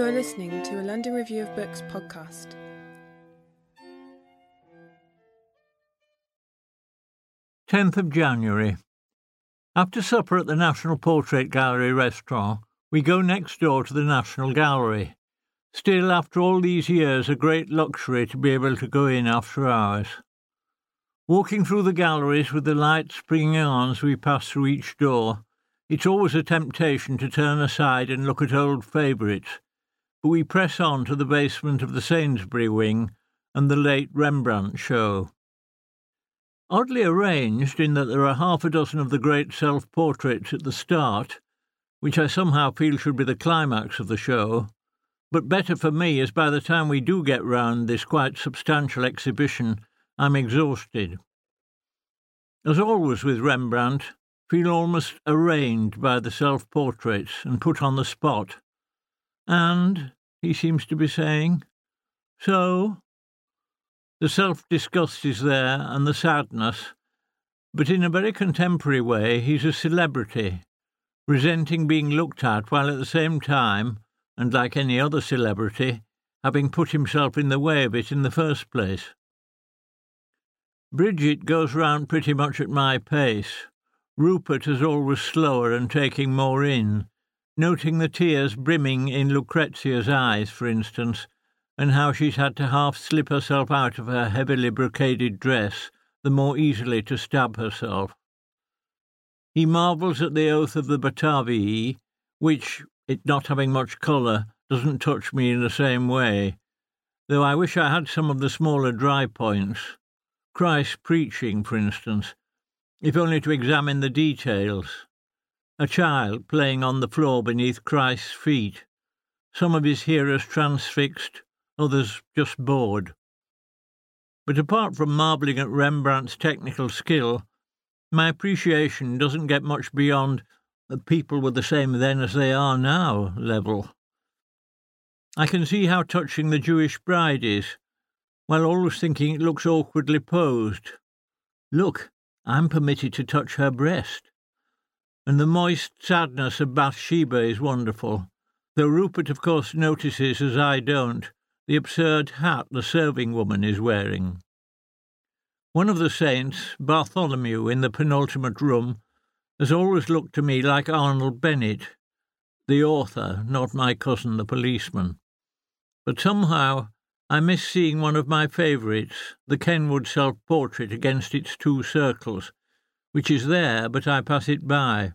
You are listening to a London Review of Books podcast. Tenth of January. After supper at the National Portrait Gallery restaurant, we go next door to the National Gallery. Still, after all these years, a great luxury to be able to go in after hours. Walking through the galleries with the lights springing on as we pass through each door, it's always a temptation to turn aside and look at old favourites, we press on to the basement of the Sainsbury wing and the late Rembrandt show. Oddly arranged in that there are half a dozen of the great self portraits at the start, which I somehow feel should be the climax of the show, but better for me as by the time we do get round this quite substantial exhibition, I'm exhausted. As always with Rembrandt, feel almost arraigned by the self portraits and put on the spot. And, he seems to be saying, so? The self disgust is there and the sadness, but in a very contemporary way he's a celebrity, resenting being looked at while at the same time, and like any other celebrity, having put himself in the way of it in the first place. Bridget goes round pretty much at my pace. Rupert is always slower and taking more in, noting the tears brimming in Lucrezia's eyes, for instance, and how she's had to half slip herself out of her heavily brocaded dress the more easily to stab herself. He marvels at the oath of the Batavii, which, it not having much colour, doesn't touch me in the same way, though I wish I had some of the smaller dry points. Christ preaching, for instance, if only to examine the details. A child playing on the floor beneath Christ's feet, some of his hearers transfixed, others just bored. But apart from marvelling at Rembrandt's technical skill, my appreciation doesn't get much beyond the people were the same then as they are now level. I can see how touching the Jewish bride is, while always thinking it looks awkwardly posed. Look, I'm permitted to touch her breast. And the moist sadness of Bathsheba is wonderful, though Rupert, of course, notices, as I don't, the absurd hat the serving woman is wearing. One of the saints, Bartholomew, in the penultimate room, has always looked to me like Arnold Bennett, the author, not my cousin the policeman. But somehow I miss seeing one of my favourites, the Kenwood self portrait against its two circles, which is there, but I pass it by.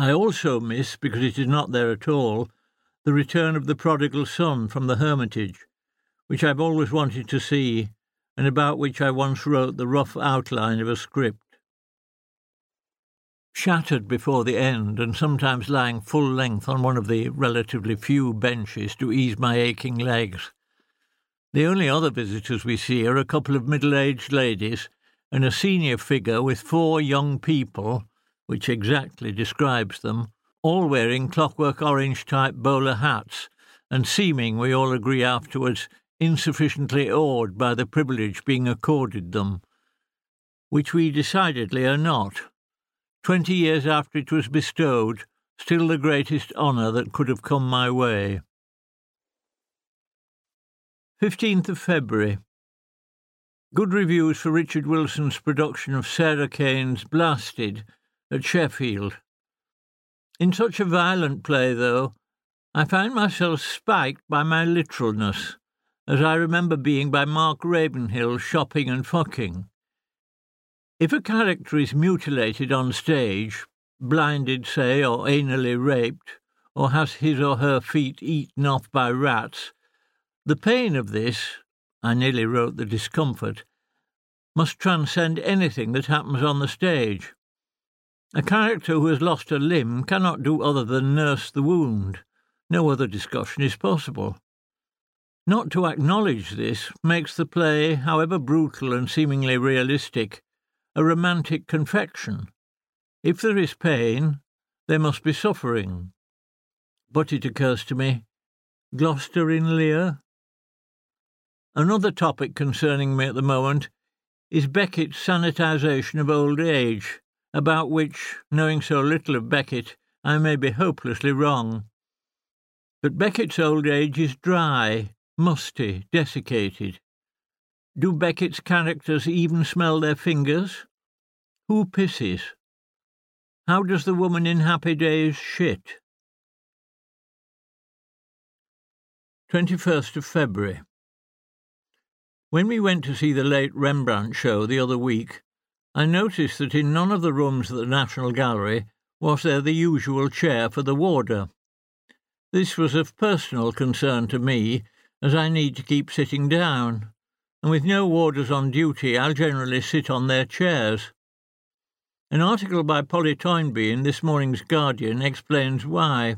I also miss, because it is not there at all, the return of the prodigal son from the Hermitage, which I've always wanted to see, and about which I once wrote the rough outline of a script. Shattered before the end, and sometimes lying full length on one of the relatively few benches to ease my aching legs, the only other visitors we see are a couple of middle aged ladies and a senior figure with four young people, which exactly describes them, all wearing clockwork orange type bowler hats, and seeming, we all agree afterwards, insufficiently awed by the privilege being accorded them, which we decidedly are not. Twenty years after it was bestowed, still the greatest honour that could have come my way. 15th of February. Good reviews for Richard Wilson's production of Sarah Kane's Blasted at Sheffield. In such a violent play, though, I find myself spiked by my literalness, as I remember being by Mark Ravenhill shopping and fucking. If a character is mutilated on stage, blinded, say, or anally raped, or has his or her feet eaten off by rats, the pain of this, I nearly wrote the discomfort, must transcend anything that happens on the stage. A character who has lost a limb cannot do other than nurse the wound. No other discussion is possible. Not to acknowledge this makes the play, however brutal and seemingly realistic, a romantic confection. If there is pain, there must be suffering. But it occurs to me Gloucester in Lear? Another topic concerning me at the moment is Beckett's sanitisation of old age, about which, knowing so little of Beckett, I may be hopelessly wrong. But Beckett's old age is dry, musty, desiccated. Do Beckett's characters even smell their fingers? Who pisses? How does the woman in Happy Days shit? 21st of February. When we went to see the late Rembrandt show the other week, I noticed that in none of the rooms at the National Gallery was there the usual chair for the warder. This was of personal concern to me, as I need to keep sitting down, and with no warders on duty, I'll generally sit on their chairs. An article by Polly Toynbee in this morning's Guardian explains why.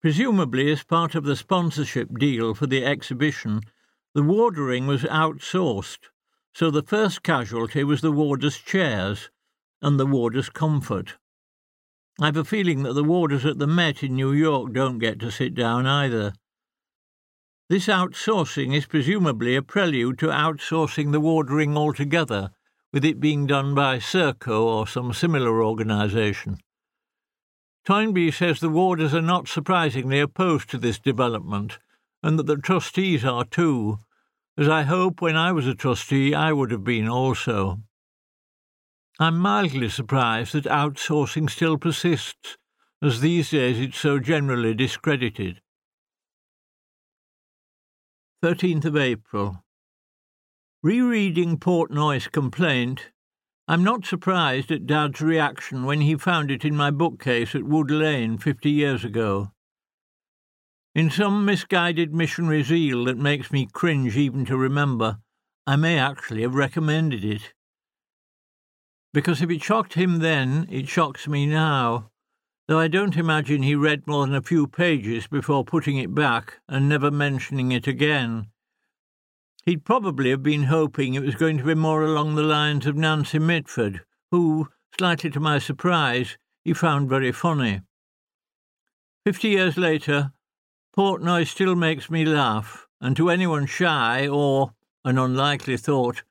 Presumably, as part of the sponsorship deal for the exhibition, the wardering was outsourced, so the first casualty was the warders' chairs and the warders' comfort. I've a feeling that the warders at the Met in New York don't get to sit down either. This outsourcing is presumably a prelude to outsourcing the wardering altogether, with it being done by Serco or some similar organisation. Toynbee says the warders are not surprisingly opposed to this development, and that the trustees are too, as I hope when I was a trustee I would have been also. I'm mildly surprised that outsourcing still persists, as these days it's so generally discredited. 13th of April. Rereading Portnoy's complaint, I'm not surprised at Dad's reaction when he found it in my bookcase at Wood Lane fifty years ago. In some misguided missionary zeal that makes me cringe even to remember, I may actually have recommended it because if it shocked him then, it shocks me now, though I don't imagine he read more than a few pages before putting it back and never mentioning it again. He'd probably have been hoping it was going to be more along the lines of Nancy Mitford, who, slightly to my surprise, he found very funny. Fifty years later, Portnoy still makes me laugh, and to anyone shy or, an unlikely thought,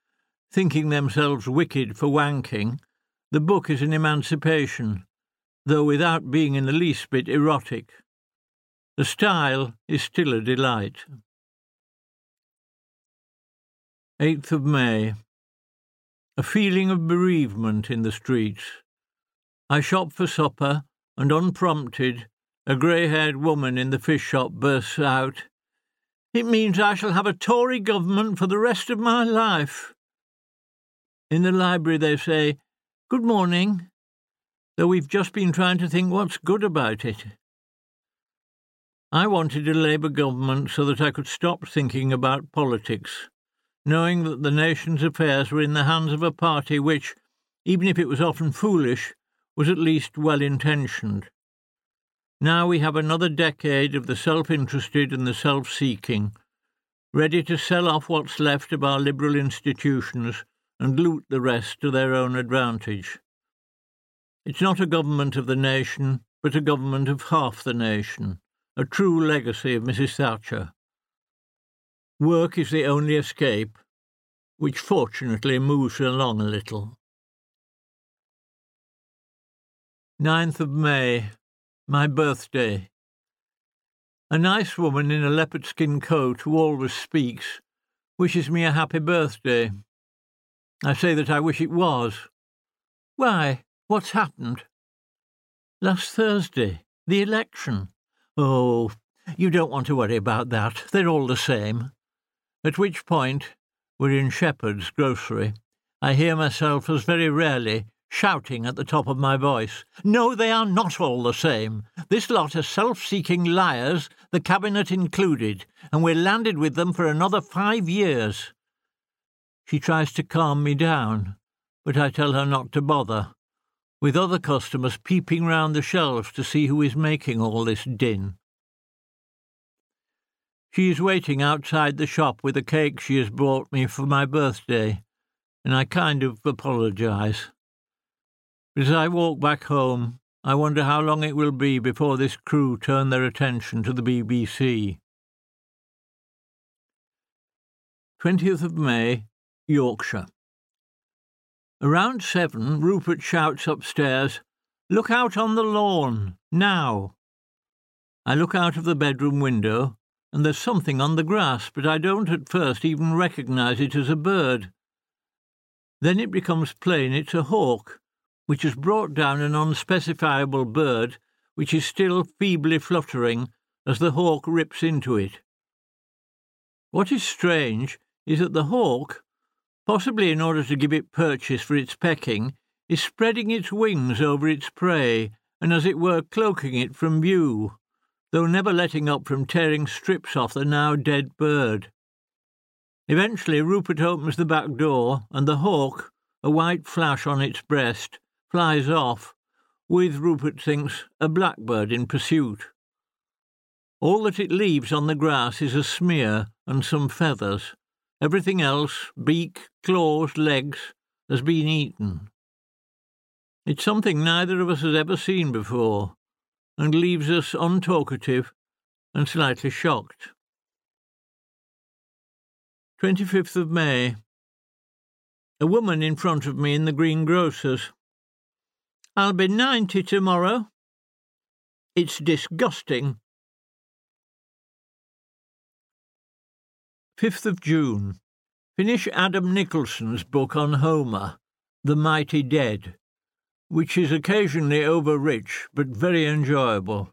thinking themselves wicked for wanking, the book is an emancipation, though without being in the least bit erotic. The style is still a delight. 8th of May. A feeling of bereavement in the streets. I shop for supper, and unprompted, a grey haired woman in the fish shop bursts out, It means I shall have a Tory government for the rest of my life. In the library, they say, Good morning, though we've just been trying to think what's good about it. I wanted a Labour government so that I could stop thinking about politics, knowing that the nation's affairs were in the hands of a party which, even if it was often foolish, was at least well intentioned. Now we have another decade of the self interested and the self seeking, ready to sell off what's left of our liberal institutions and loot the rest to their own advantage. It's not a government of the nation, but a government of half the nation, a true legacy of Mrs. Thatcher. Work is the only escape, which fortunately moves along a little. 9th of May, my birthday. A nice woman in a leopard skin coat who always speaks wishes me a happy birthday. I say that I wish it was. Why, what's happened? Last Thursday, the election. Oh, you don't want to worry about that. They're all the same. At which point, we're in Shepherd's grocery. I hear myself as very rarely shouting at the top of my voice. No, they are not all the same. This lot are self seeking liars, the Cabinet included, and we're landed with them for another five years. She tries to calm me down, but I tell her not to bother, with other customers peeping round the shelves to see who is making all this din. She is waiting outside the shop with a cake she has brought me for my birthday, and I kind of apologize. But as I walk back home, I wonder how long it will be before this crew turn their attention to the BBC. 20th of May, Yorkshire. Around seven, Rupert shouts upstairs, Look out on the lawn, now. I look out of the bedroom window, and there's something on the grass, but I don't at first even recognise it as a bird. Then it becomes plain it's a hawk, which has brought down an unspecifiable bird which is still feebly fluttering as the hawk rips into it. What is strange is that the hawk, possibly in order to give it purchase for its pecking, is spreading its wings over its prey and, as it were, cloaking it from view, though never letting up from tearing strips off the now dead bird. Eventually, Rupert opens the back door, and the hawk, a white flash on its breast, flies off, with, Rupert thinks, a blackbird in pursuit. All that it leaves on the grass is a smear and some feathers. Everything else, beak, claws, legs, has been eaten. It's something neither of us has ever seen before, and leaves us untalkative and slightly shocked. 25th of May. A woman in front of me in the greengrocer's. I'll be ninety tomorrow. It's disgusting. 5th of June. Finish Adam Nicolson's book on Homer, The Mighty Dead, which is occasionally over rich but very enjoyable.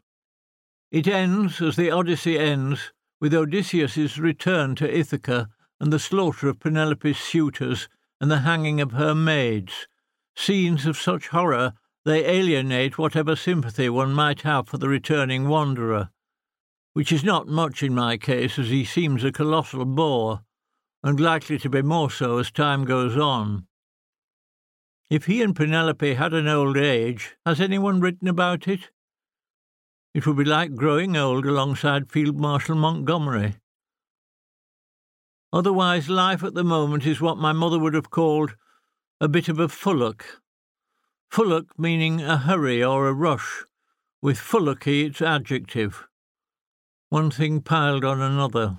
It ends, as the Odyssey ends, with Odysseus's return to Ithaca and the slaughter of Penelope's suitors and the hanging of her maids, scenes of such horror they alienate whatever sympathy one might have for the returning wanderer, which is not much in my case, as he seems a colossal bore, and likely to be more so as time goes on. If he and Penelope had an old age, has anyone written about it? It would be like growing old alongside Field Marshal Montgomery. Otherwise, life at the moment is what my mother would have called a bit of a fullock Fullock meaning a hurry or a rush, with fullocky its adjective. One thing piled on another.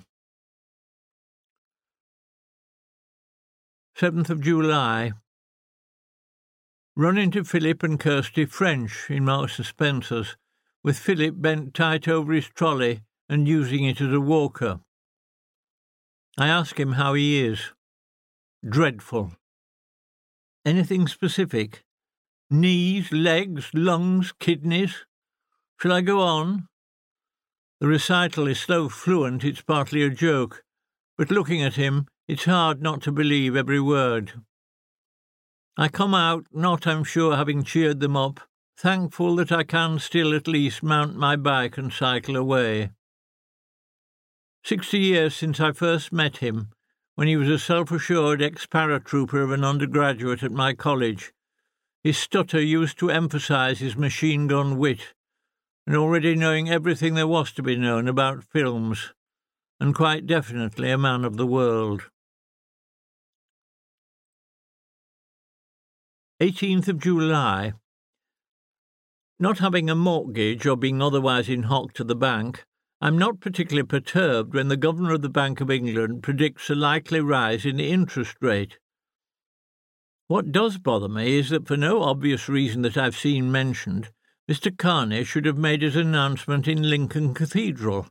7th of July. Run into Philip and Kersti French in Marks and Spencer's, with Philip bent tight over his trolley and using it as a walker. I ask him how he is. Dreadful. Anything specific? Knees, legs, lungs, kidneys. Shall I go on? The recital is so fluent it's partly a joke, but looking at him, it's hard not to believe every word. I come out, not, I'm sure, having cheered them up, thankful that I can still at least mount my bike and cycle away. Sixty years since I first met him, when he was a self assured ex paratrooper of an undergraduate at my college, his stutter used to emphasize his machine gun wit, and already knowing everything there was to be known about films, and quite definitely a man of the world. 18th of July. Not having a mortgage or being otherwise in hock to the bank, I'm not particularly perturbed when the Governor of the Bank of England predicts a likely rise in the interest rate. What does bother me is that for no obvious reason that I've seen mentioned, Mr. Carney should have made his announcement in Lincoln Cathedral.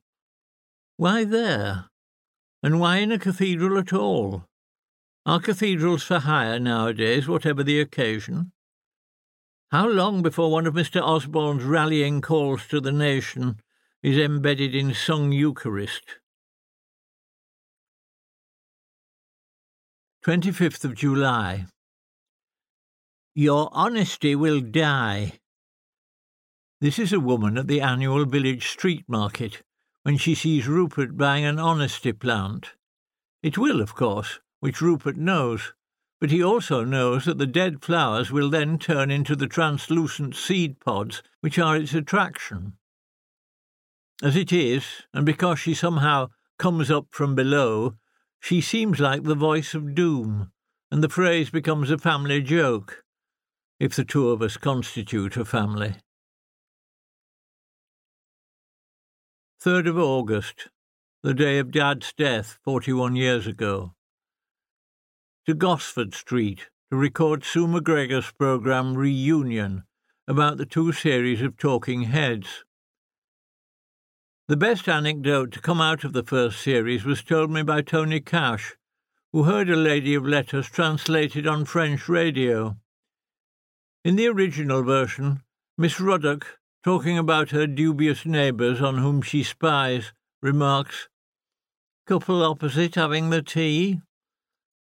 Why there? And why in a cathedral at all? Are cathedrals for hire nowadays, whatever the occasion? How long before one of Mr. Osborne's rallying calls to the nation is embedded in sung Eucharist? 25th of July. Your honesty will die. This is a woman at the annual village street market when she sees Rupert buying an honesty plant. It will, of course, which Rupert knows, but he also knows that the dead flowers will then turn into the translucent seed pods which are its attraction. As it is, and because she somehow comes up from below, she seems like the voice of doom, and the phrase becomes a family joke if the two of us constitute a family. 3rd of August, the day of Dad's death 41 years ago. To Gosford Street to record Sue MacGregor's programme Reunion about the two series of Talking Heads. The best anecdote to come out of the first series was told me by Tony Cash, who heard a lady of letters translated on French radio. In the original version, Miss Ruddock, talking about her dubious neighbours on whom she spies, remarks, Couple opposite having the tea,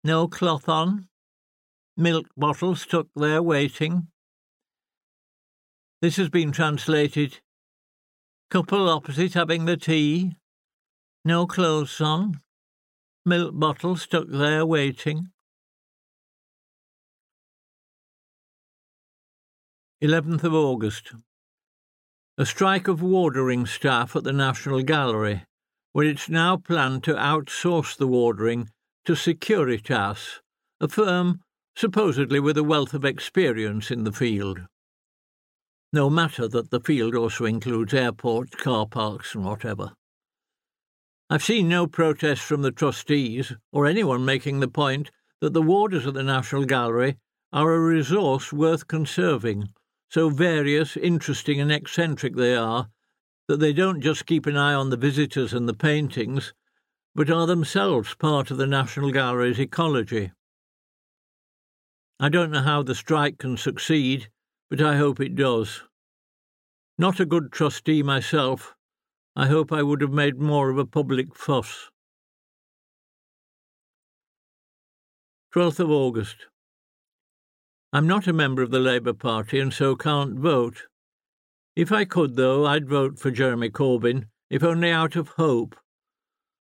no cloth on, milk bottle stuck there waiting. This has been translated Couple opposite having the tea, no clothes on, milk bottle stuck there waiting. 11th of August. A strike of wardering staff at the National Gallery, where it's now planned to outsource the wardering to Securitas, a firm supposedly with a wealth of experience in the field. No matter that the field also includes airports, car parks, and whatever. I've seen no protest from the trustees or anyone making the point that the warders at the National Gallery are a resource worth conserving, so various, interesting, and eccentric they are that they don't just keep an eye on the visitors and the paintings, but are themselves part of the National Gallery's ecology. I don't know how the strike can succeed, but I hope it does. Not a good trustee myself, I hope I would have made more of a public fuss. 12th of August. I'm not a member of the Labour Party and so can't vote. If I could, though, I'd vote for Jeremy Corbyn, if only out of hope.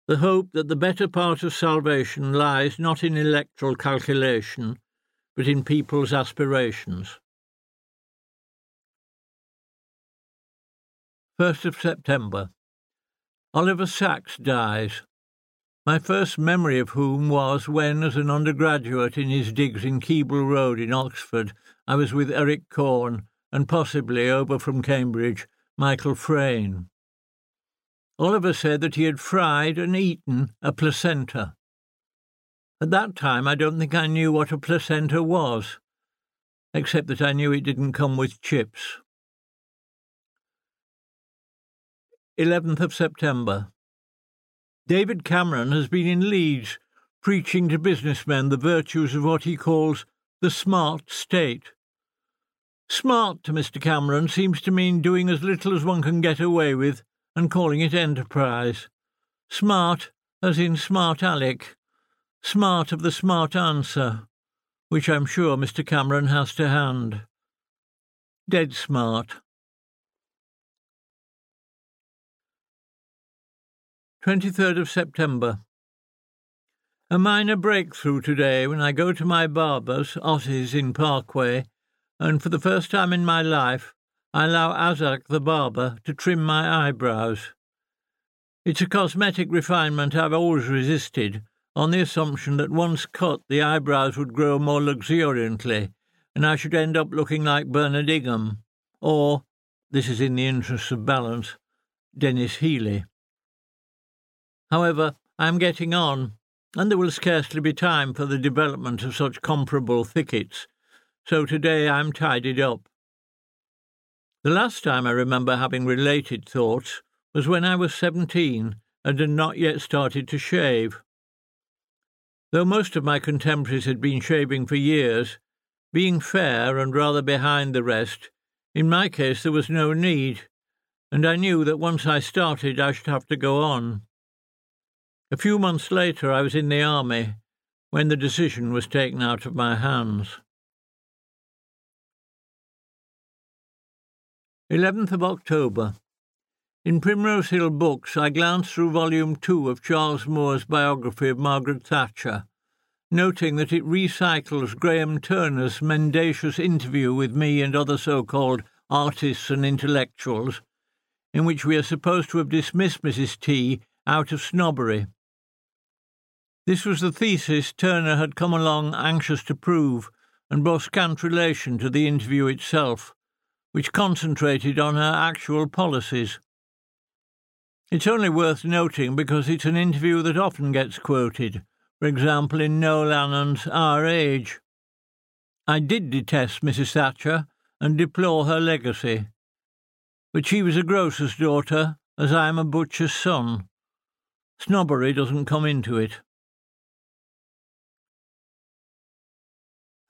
The hope that the better part of salvation lies not in electoral calculation, but in people's aspirations. 1st of September. Oliver Sacks dies. My first memory of whom was when, as an undergraduate in his digs in Keble Road in Oxford, I was with Eric Korn and possibly over from Cambridge, Michael Frayn. Oliver said that he had fried and eaten a placenta. At that time, I don't think I knew what a placenta was, except that I knew it didn't come with chips. 11th of September. David Cameron has been in Leeds preaching to businessmen the virtues of what he calls the smart state. Smart to Mr. Cameron seems to mean doing as little as one can get away with and calling it enterprise. Smart, as in smart Alec, smart of the smart answer, which I'm sure Mr. Cameron has to hand. Dead smart. 23rd of September. A minor breakthrough today when I go to my barber's, Ottie's in Parkway, and for the first time in my life I allow Azak the barber to trim my eyebrows. It's a cosmetic refinement I've always resisted, on the assumption that once cut the eyebrows would grow more luxuriantly, and I should end up looking like Bernard Ingham, or, this is in the interests of balance, Denis Healey. However, I am getting on, and there will scarcely be time for the development of such comparable thickets, so today I am tidied up. The last time I remember having related thoughts was when I was seventeen and had not yet started to shave. Though most of my contemporaries had been shaving for years, being fair and rather behind the rest, in my case there was no need, and I knew that once I started I should have to go on. A few months later I was in the army, when the decision was taken out of my hands. 11th of October. In Primrose Hill Books, I glanced through Volume 2 of Charles Moore's biography of Margaret Thatcher, noting that it recycles Graham Turner's mendacious interview with me and other so called artists and intellectuals, in which we are supposed to have dismissed Mrs. T out of snobbery. This was the thesis Turner had come along anxious to prove, and bore scant relation to the interview itself, which concentrated on her actual policies. It's only worth noting because it's an interview that often gets quoted, for example, in Noel Annan's Our Age. I did detest Mrs. Thatcher and deplore her legacy. But she was a grocer's daughter, as I am a butcher's son. Snobbery doesn't come into it.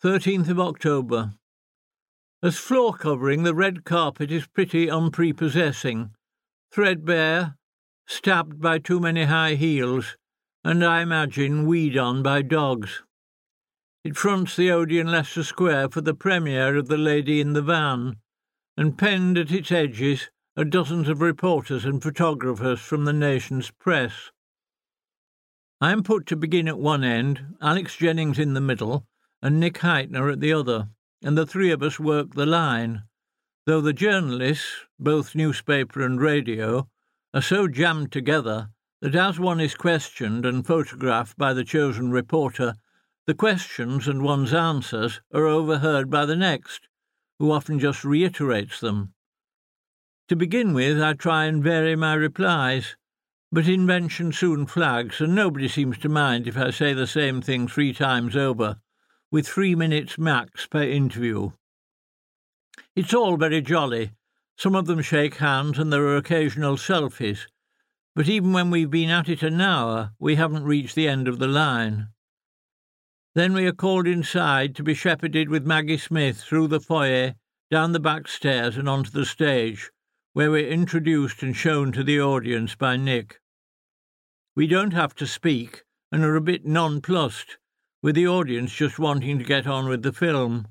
13th of October. As floor covering, the red carpet is pretty unprepossessing, threadbare, stabbed by too many high heels, and I imagine weed on by dogs. It fronts the Odeon Leicester Square for the premiere of The Lady in the Van, and penned at its edges are dozens of reporters and photographers from the nation's press. I am put to begin at one end, Alex Jennings in the middle, and Nick Hytner at the other, and the three of us work the line, though the journalists, both newspaper and radio, are so jammed together that as one is questioned and photographed by the chosen reporter, the questions and one's answers are overheard by the next, who often just reiterates them. To begin with, I try and vary my replies, but invention soon flags, and nobody seems to mind if I say the same thing three times over with three minutes max per interview. It's all very jolly. Some of them shake hands and there are occasional selfies. But even when we've been at it an hour, we haven't reached the end of the line. Then we are called inside to be shepherded with Maggie Smith through the foyer, down the back stairs, and onto the stage, where we're introduced and shown to the audience by Nick. We don't have to speak and are a bit nonplussed with the audience just wanting to get on with the film.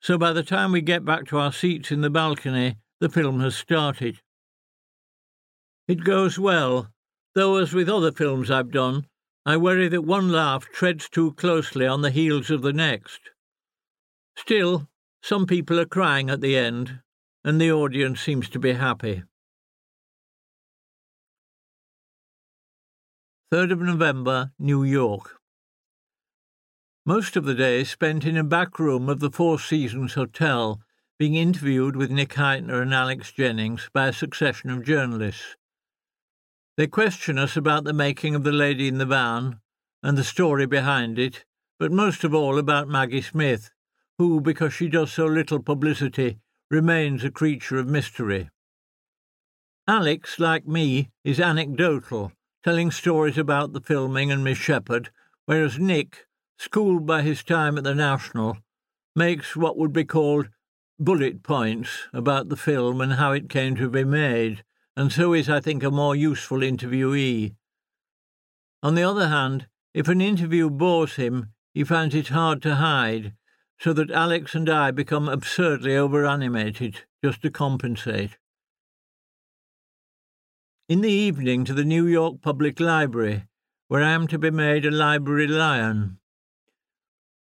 So by the time we get back to our seats in the balcony, the film has started. It goes well, though, as with other films I've done, I worry that one laugh treads too closely on the heels of the next. Still, some people are crying at the end, and the audience seems to be happy. 3rd of November, New York. Most of the day spent in a back room of the Four Seasons Hotel, being interviewed with Nick Hytner and Alex Jennings by a succession of journalists. They question us about the making of The Lady in the Van and the story behind it, but most of all about Maggie Smith, who, because she does so little publicity, remains a creature of mystery. Alex, like me, is anecdotal, telling stories about the filming and Miss Shepherd, whereas Nick, schooled by his time at the National, makes what would be called bullet points about the film and how it came to be made, and so is, I think, a more useful interviewee. On the other hand, if an interview bores him, he finds it hard to hide, so that Alex and I become absurdly overanimated just to compensate. In the evening to the New York Public Library, where I am to be made a library lion.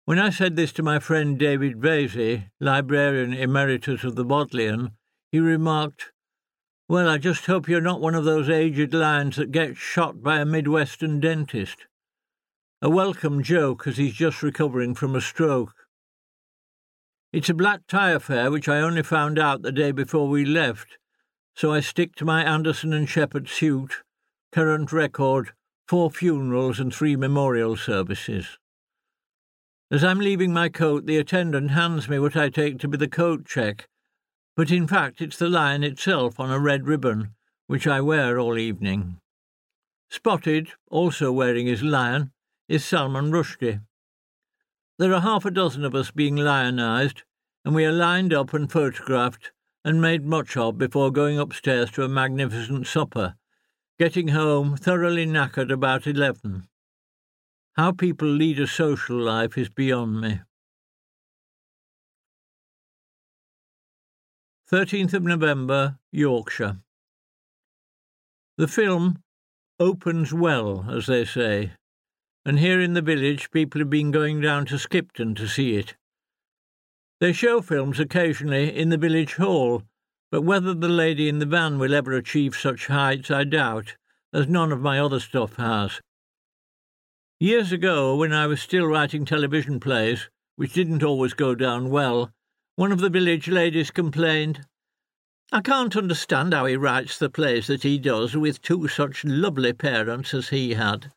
When I said this to my friend David Vaisey, librarian emeritus of the Bodleian, he remarked, Well, I just hope you're not one of those aged lions that gets shot by a Midwestern dentist. A welcome joke as he's just recovering from a stroke. It's a black tie affair which I only found out the day before we left, so I stick to my Anderson and Sheppard suit, current record, four funerals and three memorial services. As I'm leaving my coat, the attendant hands me what I take to be the coat check, but in fact it's the lion itself on a red ribbon, which I wear all evening. Spotted, also wearing his lion, is Salman Rushdie. There are half a dozen of us being lionized, and we are lined up and photographed and made much of before going upstairs to a magnificent supper, getting home thoroughly knackered about eleven. How people lead a social life is beyond me. 13th of November, Yorkshire. The film opens well, as they say, and here in the village people have been going down to Skipton to see it. They show films occasionally in the village hall, but whether the lady in the van will ever achieve such heights I doubt, as none of my other stuff has. Years ago, when I was still writing television plays, which didn't always go down well, one of the village ladies complained, I can't understand how he writes the plays that he does with two such lovely parents as he had.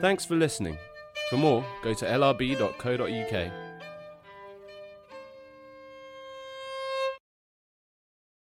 Thanks for listening. For more, go to lrb.co.uk.